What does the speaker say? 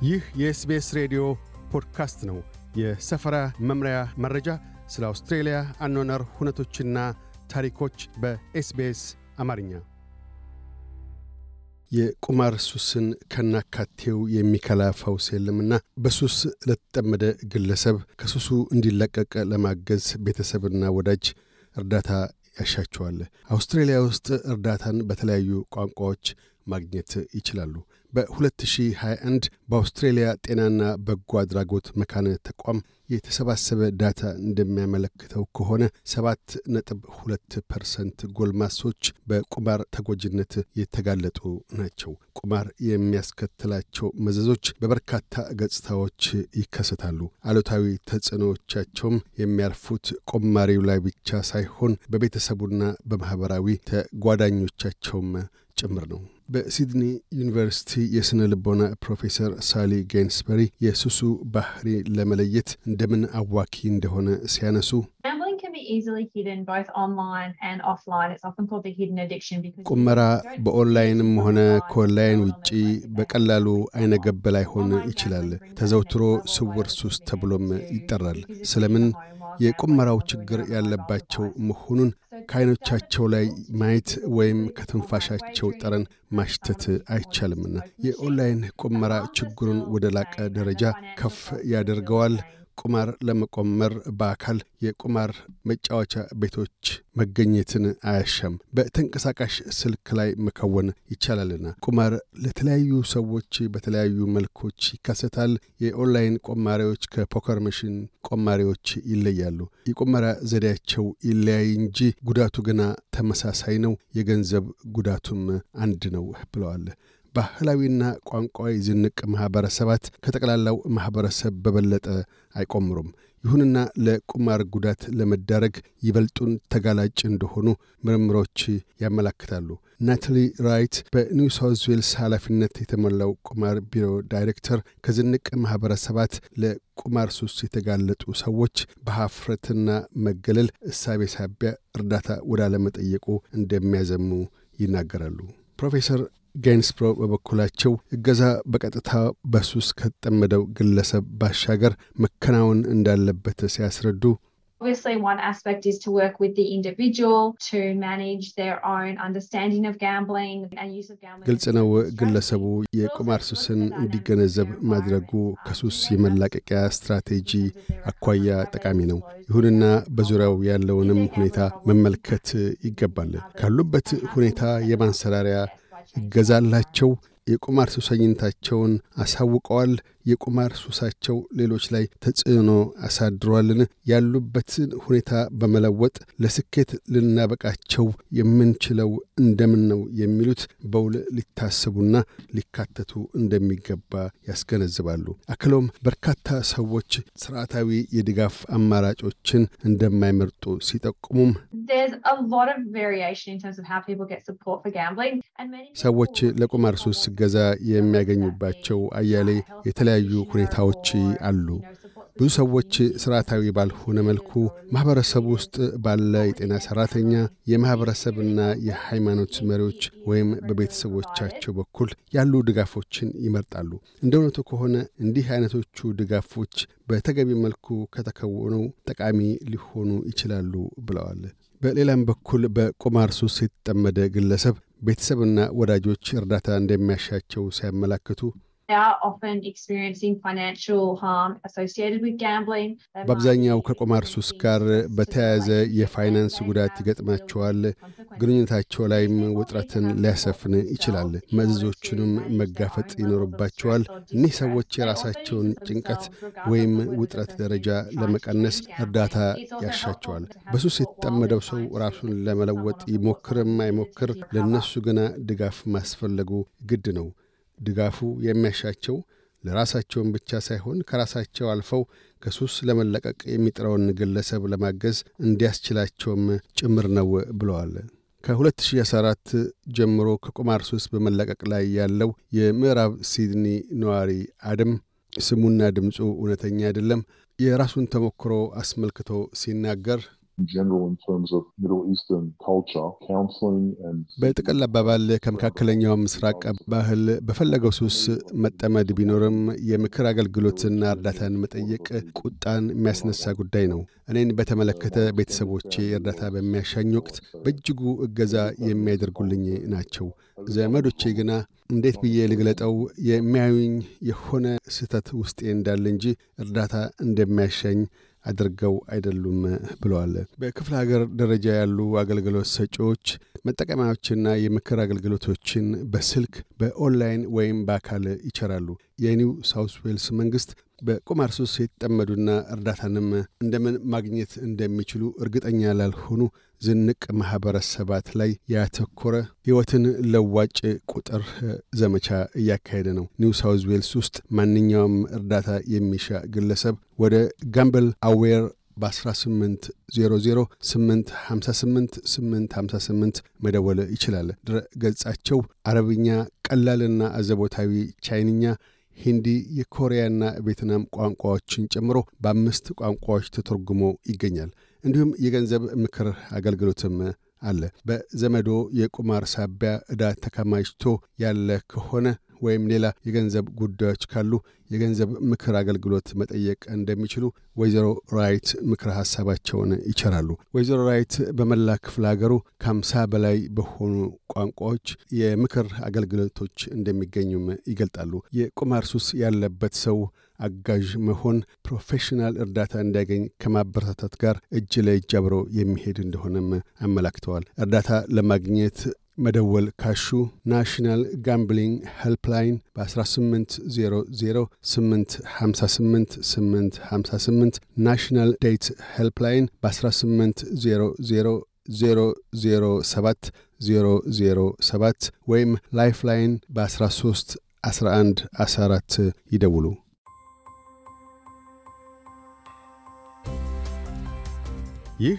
ይህ የ SBS ሬዲዮ ፖድካስት ነው። የሰፈራ መምሪያ መረጃ፣ ስለ አውስትሬልያ አኗኗር ሁነቶችና ታሪኮች በ SBS አማርኛ። የቁማር ሱስን ከናካቴው የሚከላ ፈውስ የለምና በሱስ ለተጠመደ ግለሰብ ከሱሱ እንዲለቀቅ ለማገዝ ቤተሰብና ወዳጅ እርዳታ ያሻቸዋል። አውስትራሊያ ውስጥ እርዳታን በተለያዩ ቋንቋዎች ማግኘት ይችላሉ። በ2021 በአውስትሬልያ ጤናና በጎ አድራጎት መካነ ተቋም የተሰባሰበ ዳታ እንደሚያመለክተው ከሆነ ሰባት ነጥብ ሁለት percent ጎልማሶች በቁማር ተጎጂነት የተጋለጡ ናቸው። ቁማር የሚያስከትላቸው መዘዞች በበርካታ ገጽታዎች ይከሰታሉ። አሉታዊ ተጽዕኖዎቻቸውም የሚያርፉት ቁማሪው ላይ ብቻ ሳይሆን በቤተሰቡና በማኅበራዊ ተጓዳኞቻቸውም ጭምር ነው። በሲድኒ ዩኒቨርሲቲ የሥነ ልቦና ፕሮፌሰር ሳሊ ጌንስበሪ የሱሱ ባህሪ ለመለየት እንደምን አዋኪ እንደሆነ ሲያነሱ ቁመራ በኦንላይንም ሆነ ከኦንላይን ውጪ በቀላሉ ዐይነ ገብ ላይሆን ይችላል። ተዘውትሮ ስውር ሱስ ተብሎም ይጠራል። ስለምን የቁመራው ችግር ያለባቸው መሆኑን ከዐይኖቻቸው ላይ ማየት ወይም ከትንፋሻቸው ጠረን ማሽተት አይቻልምና የኦንላይን ቁመራ ችግሩን ወደ ላቀ ደረጃ ከፍ ያደርገዋል። ቁማር ለመቆመር በአካል የቁማር መጫወቻ ቤቶች መገኘትን አያሻም። በተንቀሳቃሽ ስልክ ላይ መከወን ይቻላልና። ቁማር ለተለያዩ ሰዎች በተለያዩ መልኮች ይካሰታል። የኦንላይን ቆማሪዎች ከ poker machine ቆማሪዎች ይለያሉ። የቁመራ ዘዴያቸው ይለያይ እንጂ ጉዳቱ ግና ተመሳሳይ ነው። የገንዘብ ጉዳቱም አንድ ነው ብለዋል። ባህላዊና ቋንቋዊ ዝንቅ ማኅበረሰባት ከጠቅላላው ማኅበረሰብ በበለጠ አይቆምሩም። ይሁንና ለቁማር ጉዳት ለመዳረግ ይበልጡን ተጋላጭ እንደሆኑ ምርምሮች ያመላክታሉ። ናታሊ ራይት በኒው ሳውዝ ዌልስ ኃላፊነት የተሞላው ቁማር ቢሮ ዳይሬክተር ከዝንቅ ማኅበረሰባት ለቁማር ሱስ የተጋለጡ ሰዎች በሀፍረትና መገለል እሳቤ ሳቢያ እርዳታ ወዳለመጠየቁ እንደሚያዘሙ ይናገራሉ። ፕሮፌሰር ጋይንስፕሮ በበኩላቸው እገዛ በቀጥታ በሱስ ከተጠመደው ግለሰብ ባሻገር መከናወን እንዳለበት ሲያስረዱ Obviously, one aspect is to work with the individual to manage their own understanding of gambling and use of gambling. ግልጽ ነው። ግለሰቡ የቁማር ሱስን እንዲገነዘብ ማድረጉ ከሱስ የመላቀቂያ ስትራቴጂ አኳያ ጠቃሚ ነው። ይሁንና በዙሪያው ያለውንም ሁኔታ መመልከት ይገባል። ካሉበት ሁኔታ የማንሰራሪያ ይገዛላቸው የቁማር ሱሰኝነታቸውን አሳውቀዋል። የቁማር ሱሳቸው ሌሎች ላይ ተጽዕኖ አሳድሯልን? ያሉበትን ሁኔታ በመለወጥ ለስኬት ልናበቃቸው የምንችለው እንደምን ነው? የሚሉት በውል ሊታሰቡና ሊካተቱ እንደሚገባ ያስገነዝባሉ። አክለውም በርካታ ሰዎች ስርዓታዊ የድጋፍ አማራጮችን እንደማይመርጡ ሲጠቁሙም ሰዎች ለቁማር ሱስ ገዛ የሚያገኙባቸው አያሌ የተለያዩ ሁኔታዎች አሉ። ብዙ ሰዎች ስርዓታዊ ባልሆነ መልኩ ማኅበረሰብ ውስጥ ባለ የጤና ሠራተኛ፣ የማኅበረሰብና የሃይማኖት መሪዎች ወይም በቤተሰቦቻቸው በኩል ያሉ ድጋፎችን ይመርጣሉ። እንደ እውነቱ ከሆነ እንዲህ አይነቶቹ ድጋፎች በተገቢ መልኩ ከተከወኑ ጠቃሚ ሊሆኑ ይችላሉ ብለዋል። በሌላም በኩል በቁማር ሱስ የተጠመደ ግለሰብ ቤተሰብና ወዳጆች እርዳታ እንደሚያሻቸው ሲያመላክቱ በአብዛኛው ከቁማር ሱስ ጋር በተያያዘ የፋይናንስ ጉዳት ይገጥማቸዋል። ግንኙነታቸው ላይም ውጥረትን ሊያሰፍን ይችላል። መዘዞቹንም መጋፈጥ ይኖርባቸዋል። እኒህ ሰዎች የራሳቸውን ጭንቀት ወይም ውጥረት ደረጃ ለመቀነስ እርዳታ ያሻቸዋል። በሱስ የተጠመደው ሰው ራሱን ለመለወጥ ይሞክርም አይሞክር፣ ለእነሱ ግና ድጋፍ ማስፈለጉ ግድ ነው። ድጋፉ የሚያሻቸው ለራሳቸውን ብቻ ሳይሆን ከራሳቸው አልፈው ከሱስ ለመለቀቅ የሚጥረውን ግለሰብ ለማገዝ እንዲያስችላቸውም ጭምር ነው ብለዋል። ከ2014 ጀምሮ ከቁማር ሱስ በመለቀቅ ላይ ያለው የምዕራብ ሲድኒ ነዋሪ አደም ስሙና ድምፁ እውነተኛ አይደለም፣ የራሱን ተሞክሮ አስመልክቶ ሲናገር በጥቅል አባባል ከመካከለኛው ምስራቅ ባህል በፈለገው ሱስ መጠመድ ቢኖርም የምክር አገልግሎትና እርዳታን መጠየቅ ቁጣን የሚያስነሳ ጉዳይ ነው። እኔን በተመለከተ ቤተሰቦቼ እርዳታ በሚያሻኝ ወቅት በእጅጉ እገዛ የሚያደርጉልኝ ናቸው። ዘመዶቼ ግና እንዴት ብዬ ልግለጠው የሚያዩኝ የሆነ ስህተት ውስጤ እንዳለ እንጂ እርዳታ እንደሚያሻኝ አድርገው አይደሉም ብለዋል። በክፍለ ሀገር ደረጃ ያሉ አገልግሎት ሰጪዎች መጠቀሚያዎችና የምክር አገልግሎቶችን በስልክ በኦንላይን ወይም በአካል ይቸራሉ። የኒው ሳውዝ ዌልስ መንግስት በቁማር ሱስ የተጠመዱና እርዳታንም እንደምን ማግኘት እንደሚችሉ እርግጠኛ ላልሆኑ ዝንቅ ማኅበረሰባት ላይ ያተኮረ ሕይወትን ለዋጭ ቁጥር ዘመቻ እያካሄደ ነው። ኒው ሳውዝ ዌልስ ውስጥ ማንኛውም እርዳታ የሚሻ ግለሰብ ወደ GambleAware በ1800 858 858 መደወል ይችላል። ድረ ገጻቸው አረብኛ፣ ቀላልና አዘቦታዊ ቻይንኛ ሂንዲ፣ የኮሪያና ቬትናም ቋንቋዎችን ጨምሮ በአምስት ቋንቋዎች ተተርጉሞ ይገኛል። እንዲሁም የገንዘብ ምክር አገልግሎትም አለ። በዘመድዎ የቁማር ሳቢያ ዕዳ ተከማችቶ ያለ ከሆነ ወይም ሌላ የገንዘብ ጉዳዮች ካሉ የገንዘብ ምክር አገልግሎት መጠየቅ እንደሚችሉ ወይዘሮ ራይት ምክረ ሐሳባቸውን ይቸራሉ። ወይዘሮ ራይት በመላ ክፍለ ሀገሩ ከአምሳ በላይ በሆኑ ቋንቋዎች የምክር አገልግሎቶች እንደሚገኙም ይገልጣሉ። የቁማር ሱስ ያለበት ሰው አጋዥ መሆን ፕሮፌሽናል እርዳታ እንዲያገኝ ከማበረታታት ጋር እጅ ለእጅ አብሮ የሚሄድ እንደሆነም አመላክተዋል። እርዳታ ለማግኘት መደወል ካሹ National Gambling Helpline በ1800 858 858 National Debt Helpline በ1800 007 007 ወይም Lifeline በ13 11 14 ይደውሉ። ይህ